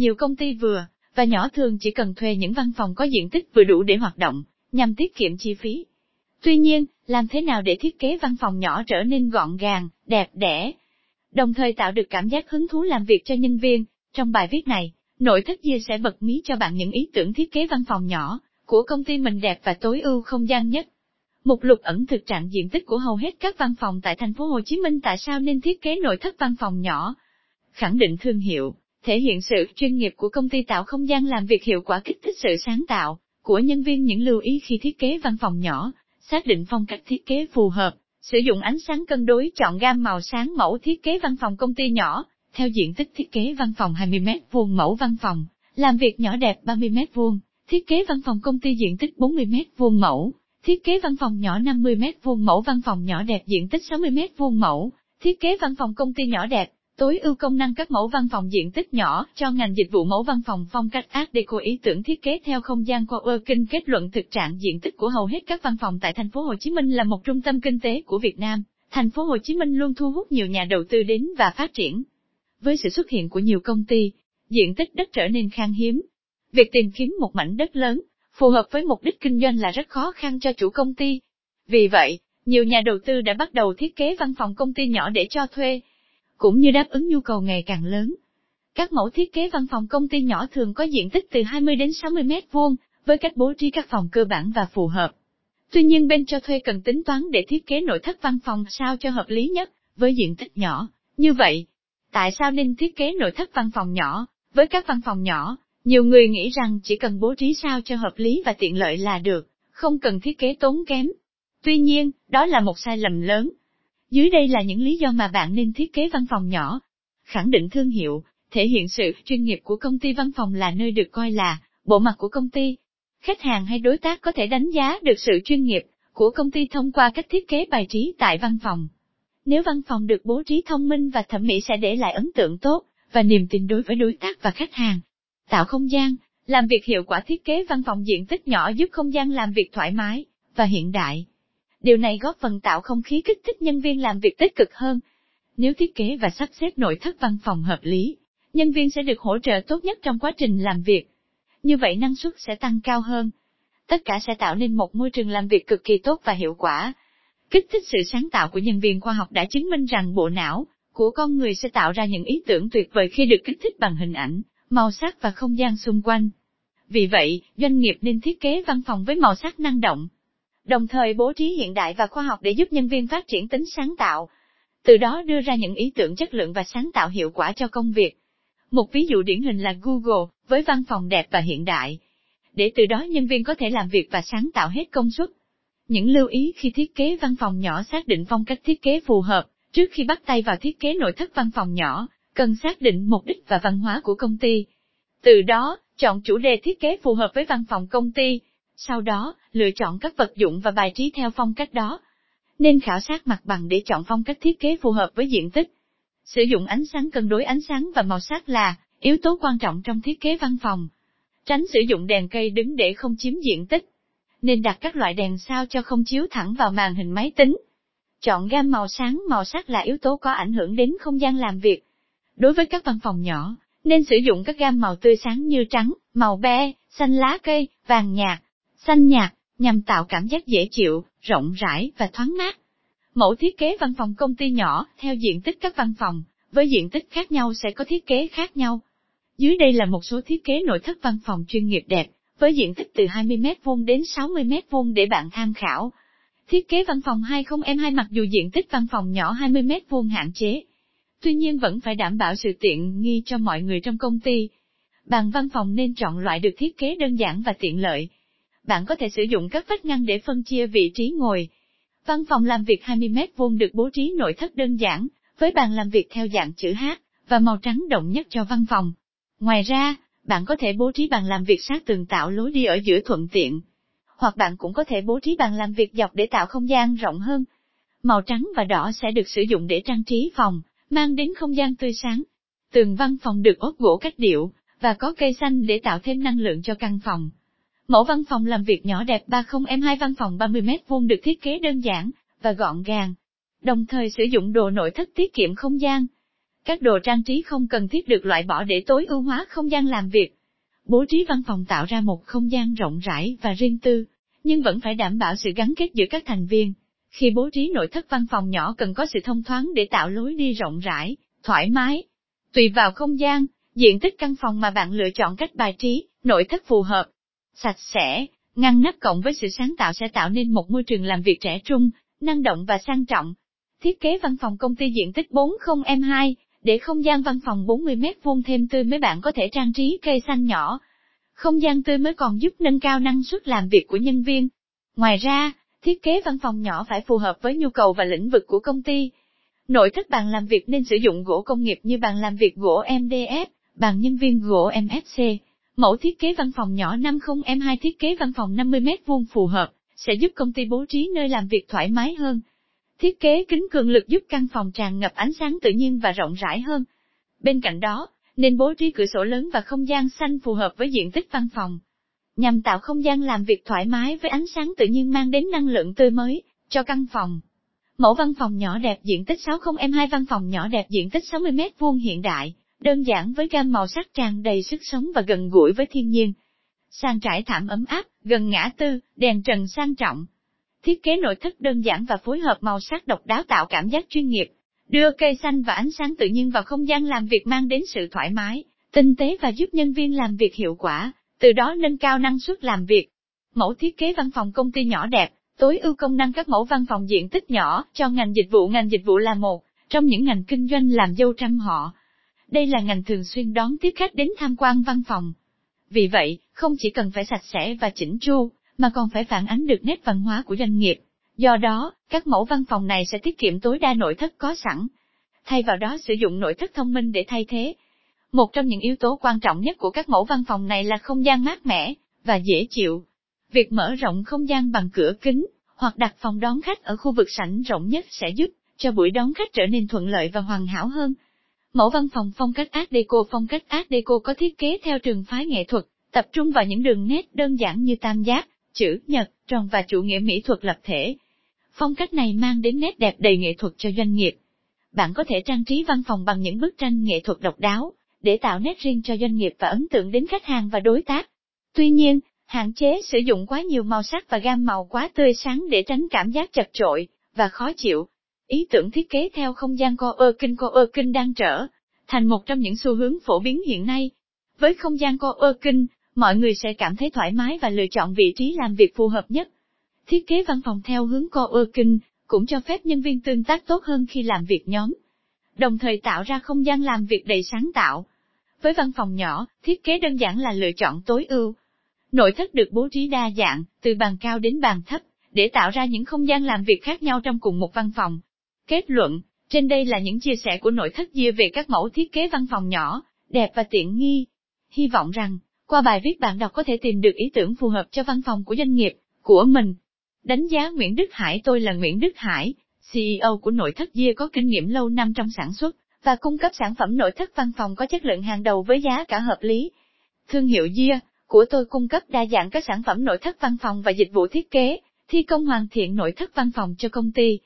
Nhiều công ty vừa và nhỏ thường chỉ cần thuê những văn phòng có diện tích vừa đủ để hoạt động, nhằm tiết kiệm chi phí. Tuy nhiên, làm thế nào để thiết kế văn phòng nhỏ trở nên gọn gàng, đẹp đẽ, đồng thời tạo được cảm giác hứng thú làm việc cho nhân viên. Trong bài viết này, nội thất chia sẽ bật mí cho bạn những ý tưởng thiết kế văn phòng nhỏ của công ty mình đẹp và tối ưu không gian nhất. Mục lục ẩn thực trạng diện tích của hầu hết các văn phòng tại thành phố Hồ Chí Minh tại sao nên thiết kế nội thất văn phòng nhỏ? Khẳng định thương hiệu, thể hiện sự chuyên nghiệp của công ty tạo không gian làm việc hiệu quả kích thích sự sáng tạo của nhân viên những lưu ý khi thiết kế văn phòng nhỏ, xác định phong cách thiết kế phù hợp, sử dụng ánh sáng cân đối chọn gam màu sáng mẫu thiết kế văn phòng công ty nhỏ, theo diện tích thiết kế văn phòng 20m vuông mẫu văn phòng, làm việc nhỏ đẹp 30m vuông, thiết kế văn phòng công ty diện tích 40m vuông mẫu, thiết kế văn phòng nhỏ 50m vuông mẫu văn phòng nhỏ đẹp diện tích 60m vuông mẫu, thiết kế văn phòng công ty nhỏ đẹp, tối ưu công năng các mẫu văn phòng diện tích nhỏ cho ngành dịch vụ mẫu văn phòng phong cách Art Deco ý tưởng thiết kế theo không gian coworking kết luận thực trạng diện tích của hầu hết các văn phòng tại thành phố Hồ Chí Minh là một trung tâm kinh tế của Việt Nam. Thành phố Hồ Chí Minh luôn thu hút nhiều nhà đầu tư đến và phát triển. Với sự xuất hiện của nhiều công ty, diện tích đất trở nên khan hiếm. Việc tìm kiếm một mảnh đất lớn, phù hợp với mục đích kinh doanh là rất khó khăn cho chủ công ty. Vì vậy, nhiều nhà đầu tư đã bắt đầu thiết kế văn phòng công ty nhỏ để cho thuê, cũng như đáp ứng nhu cầu ngày càng lớn. Các mẫu thiết kế văn phòng công ty nhỏ thường có diện tích từ 20 đến 60 mét vuông, với cách bố trí các phòng cơ bản và phù hợp. Tuy nhiên bên cho thuê cần tính toán để thiết kế nội thất văn phòng sao cho hợp lý nhất, với diện tích nhỏ. Như vậy, tại sao nên thiết kế nội thất văn phòng nhỏ? Với các văn phòng nhỏ, nhiều người nghĩ rằng chỉ cần bố trí sao cho hợp lý và tiện lợi là được, không cần thiết kế tốn kém. Tuy nhiên, đó là một sai lầm lớn. Dưới đây là những lý do mà bạn nên thiết kế văn phòng nhỏ. Khẳng định thương hiệu, thể hiện sự chuyên nghiệp của công ty văn phòng là nơi được coi là bộ mặt của công ty. Khách hàng hay đối tác có thể đánh giá được sự chuyên nghiệp của công ty thông qua cách thiết kế bài trí tại văn phòng. Nếu văn phòng được bố trí thông minh và thẩm mỹ sẽ để lại ấn tượng tốt và niềm tin đối với đối tác và khách hàng. Tạo không gian, làm việc hiệu quả thiết kế văn phòng diện tích nhỏ giúp không gian làm việc thoải mái và hiện đại. Điều này góp phần tạo không khí kích thích nhân viên làm việc tích cực hơn. Nếu thiết kế và sắp xếp nội thất văn phòng hợp lý, nhân viên sẽ được hỗ trợ tốt nhất trong quá trình làm việc. Như vậy năng suất sẽ tăng cao hơn. Tất cả sẽ tạo nên một môi trường làm việc cực kỳ tốt và hiệu quả. Kích thích sự sáng tạo của nhân viên khoa học đã chứng minh rằng bộ não của con người sẽ tạo ra những ý tưởng tuyệt vời khi được kích thích bằng hình ảnh, màu sắc và không gian xung quanh. Vì vậy, doanh nghiệp nên thiết kế văn phòng với màu sắc năng động, đồng thời bố trí hiện đại và khoa học để giúp nhân viên phát triển tính sáng tạo, từ đó đưa ra những ý tưởng chất lượng và sáng tạo hiệu quả cho công việc. Một ví dụ điển hình là Google, với văn phòng đẹp và hiện đại, để từ đó nhân viên có thể làm việc và sáng tạo hết công suất. Những lưu ý khi thiết kế văn phòng nhỏ xác định phong cách thiết kế phù hợp, trước khi bắt tay vào thiết kế nội thất văn phòng nhỏ, cần xác định mục đích và văn hóa của công ty. Từ đó, chọn chủ đề thiết kế phù hợp với văn phòng công ty, sau đó, lựa chọn các vật dụng và bài trí theo phong cách đó. Nên khảo sát mặt bằng để chọn phong cách thiết kế phù hợp với diện tích. Sử dụng ánh sáng cân đối ánh sáng và màu sắc là yếu tố quan trọng trong thiết kế văn phòng. Tránh sử dụng đèn cây đứng để không chiếm diện tích. Nên đặt các loại đèn sao cho không chiếu thẳng vào màn hình máy tính. Chọn gam màu sáng màu sắc là yếu tố có ảnh hưởng đến không gian làm việc. Đối với các văn phòng nhỏ, nên sử dụng các gam màu tươi sáng như trắng, màu be, xanh lá cây, vàng nhạt, xanh nhạt, nhằm tạo cảm giác dễ chịu, rộng rãi và thoáng mát. Mẫu thiết kế văn phòng công ty nhỏ, theo diện tích các văn phòng, với diện tích khác nhau sẽ có thiết kế khác nhau. Dưới đây là một số thiết kế nội thất văn phòng chuyên nghiệp đẹp, với diện tích từ 20m2 đến 60m2 để bạn tham khảo. Thiết kế văn phòng 20M2 mặc dù diện tích văn phòng nhỏ 20m2 hạn chế, tuy nhiên vẫn phải đảm bảo sự tiện nghi cho mọi người trong công ty. Bàn văn phòng nên chọn loại được thiết kế đơn giản và tiện lợi, bạn có thể sử dụng các vách ngăn để phân chia vị trí ngồi. Văn phòng làm việc 20m vuông được bố trí nội thất đơn giản, với bàn làm việc theo dạng chữ H, và màu trắng động nhất cho văn phòng. Ngoài ra, bạn có thể bố trí bàn làm việc sát tường tạo lối đi ở giữa thuận tiện. Hoặc bạn cũng có thể bố trí bàn làm việc dọc để tạo không gian rộng hơn. Màu trắng và đỏ sẽ được sử dụng để trang trí phòng, mang đến không gian tươi sáng. Tường văn phòng được ốp gỗ cách điệu, và có cây xanh để tạo thêm năng lượng cho căn phòng. Mẫu văn phòng làm việc nhỏ đẹp 30M2 văn phòng 30 mét vuông được thiết kế đơn giản và gọn gàng, đồng thời sử dụng đồ nội thất tiết kiệm không gian. Các đồ trang trí không cần thiết được loại bỏ để tối ưu hóa không gian làm việc. Bố trí văn phòng tạo ra một không gian rộng rãi và riêng tư, nhưng vẫn phải đảm bảo sự gắn kết giữa các thành viên. Khi bố trí nội thất văn phòng nhỏ cần có sự thông thoáng để tạo lối đi rộng rãi, thoải mái. Tùy vào không gian, diện tích căn phòng mà bạn lựa chọn cách bài trí, nội thất phù hợp. Sạch sẽ, ngăn nắp cộng với sự sáng tạo sẽ tạo nên một môi trường làm việc trẻ trung, năng động và sang trọng. Thiết kế văn phòng công ty diện tích 40M2, để không gian văn phòng 40m2 thêm tươi mới bạn có thể trang trí cây xanh nhỏ. Không gian tươi mới còn giúp nâng cao năng suất làm việc của nhân viên. Ngoài ra, thiết kế văn phòng nhỏ phải phù hợp với nhu cầu và lĩnh vực của công ty. Nội thất bàn làm việc nên sử dụng gỗ công nghiệp như bàn làm việc gỗ MDF, bàn nhân viên gỗ MFC. Mẫu thiết kế văn phòng nhỏ 50M2 thiết kế văn phòng 50m vuông phù hợp, sẽ giúp công ty bố trí nơi làm việc thoải mái hơn. Thiết kế kính cường lực giúp căn phòng tràn ngập ánh sáng tự nhiên và rộng rãi hơn. Bên cạnh đó, nên bố trí cửa sổ lớn và không gian xanh phù hợp với diện tích văn phòng. Nhằm tạo không gian làm việc thoải mái với ánh sáng tự nhiên mang đến năng lượng tươi mới cho căn phòng. Mẫu văn phòng nhỏ đẹp diện tích 60M2 văn phòng nhỏ đẹp diện tích 60m2 hiện đại, đơn giản với gam màu sắc tràn đầy sức sống và gần gũi với thiên nhiên. Sàn trải thảm ấm áp, gần ngã tư, đèn trần sang trọng, Thiết kế nội thất đơn giản và phối hợp màu sắc độc đáo tạo cảm giác chuyên nghiệp, đưa cây xanh và ánh sáng tự nhiên vào không gian làm việc mang đến sự thoải mái, tinh tế và giúp nhân viên làm việc hiệu quả, từ đó nâng cao năng suất làm việc. Mẫu thiết kế văn phòng công ty nhỏ đẹp, tối ưu công năng các mẫu văn phòng diện tích nhỏ cho ngành dịch vụ ngành dịch vụ là một trong những ngành kinh doanh làm dâu trăm họ. Đây là ngành thường xuyên đón tiếp khách đến tham quan văn phòng. Vì vậy, không chỉ cần phải sạch sẽ và chỉnh chu, mà còn phải phản ánh được nét văn hóa của doanh nghiệp. Do đó, các mẫu văn phòng này sẽ tiết kiệm tối đa nội thất có sẵn. Thay vào đó sử dụng nội thất thông minh để thay thế. Một trong những yếu tố quan trọng nhất của các mẫu văn phòng này là không gian mát mẻ và dễ chịu. Việc mở rộng không gian bằng cửa kính hoặc đặt phòng đón khách ở khu vực sảnh rộng nhất sẽ giúp cho buổi đón khách trở nên thuận lợi và hoàn hảo hơn. Mẫu văn phòng phong cách Art Deco Phong cách Art Deco có thiết kế theo trường phái nghệ thuật, tập trung vào những đường nét đơn giản như tam giác, chữ nhật, tròn và chủ nghĩa mỹ thuật lập thể. Phong cách này mang đến nét đẹp đầy nghệ thuật cho doanh nghiệp. Bạn có thể trang trí văn phòng bằng những bức tranh nghệ thuật độc đáo, để tạo nét riêng cho doanh nghiệp và ấn tượng đến khách hàng và đối tác. Tuy nhiên, hạn chế sử dụng quá nhiều màu sắc và gam màu quá tươi sáng để tránh cảm giác chật trội và khó chịu. Ý tưởng thiết kế theo không gian co-working co-working đang trở thành một trong những xu hướng phổ biến hiện nay. Với không gian co-working, mọi người sẽ cảm thấy thoải mái và lựa chọn vị trí làm việc phù hợp nhất. Thiết kế văn phòng theo hướng co-working cũng cho phép nhân viên tương tác tốt hơn khi làm việc nhóm, đồng thời tạo ra không gian làm việc đầy sáng tạo. Với văn phòng nhỏ, thiết kế đơn giản là lựa chọn tối ưu. Nội thất được bố trí đa dạng, từ bàn cao đến bàn thấp, để tạo ra những không gian làm việc khác nhau trong cùng một văn phòng. Kết luận, trên đây là những chia sẻ của nội thất Dia về các mẫu thiết kế văn phòng nhỏ, đẹp và tiện nghi. Hy vọng rằng, qua bài viết bạn đọc có thể tìm được ý tưởng phù hợp cho văn phòng của doanh nghiệp, của mình. Đánh giá Nguyễn Đức Hải Tôi là Nguyễn Đức Hải, CEO của nội thất Dia có kinh nghiệm lâu năm trong sản xuất, và cung cấp sản phẩm nội thất văn phòng có chất lượng hàng đầu với giá cả hợp lý. Thương hiệu Dia của tôi cung cấp đa dạng các sản phẩm nội thất văn phòng và dịch vụ thiết kế, thi công hoàn thiện nội thất văn phòng cho công ty,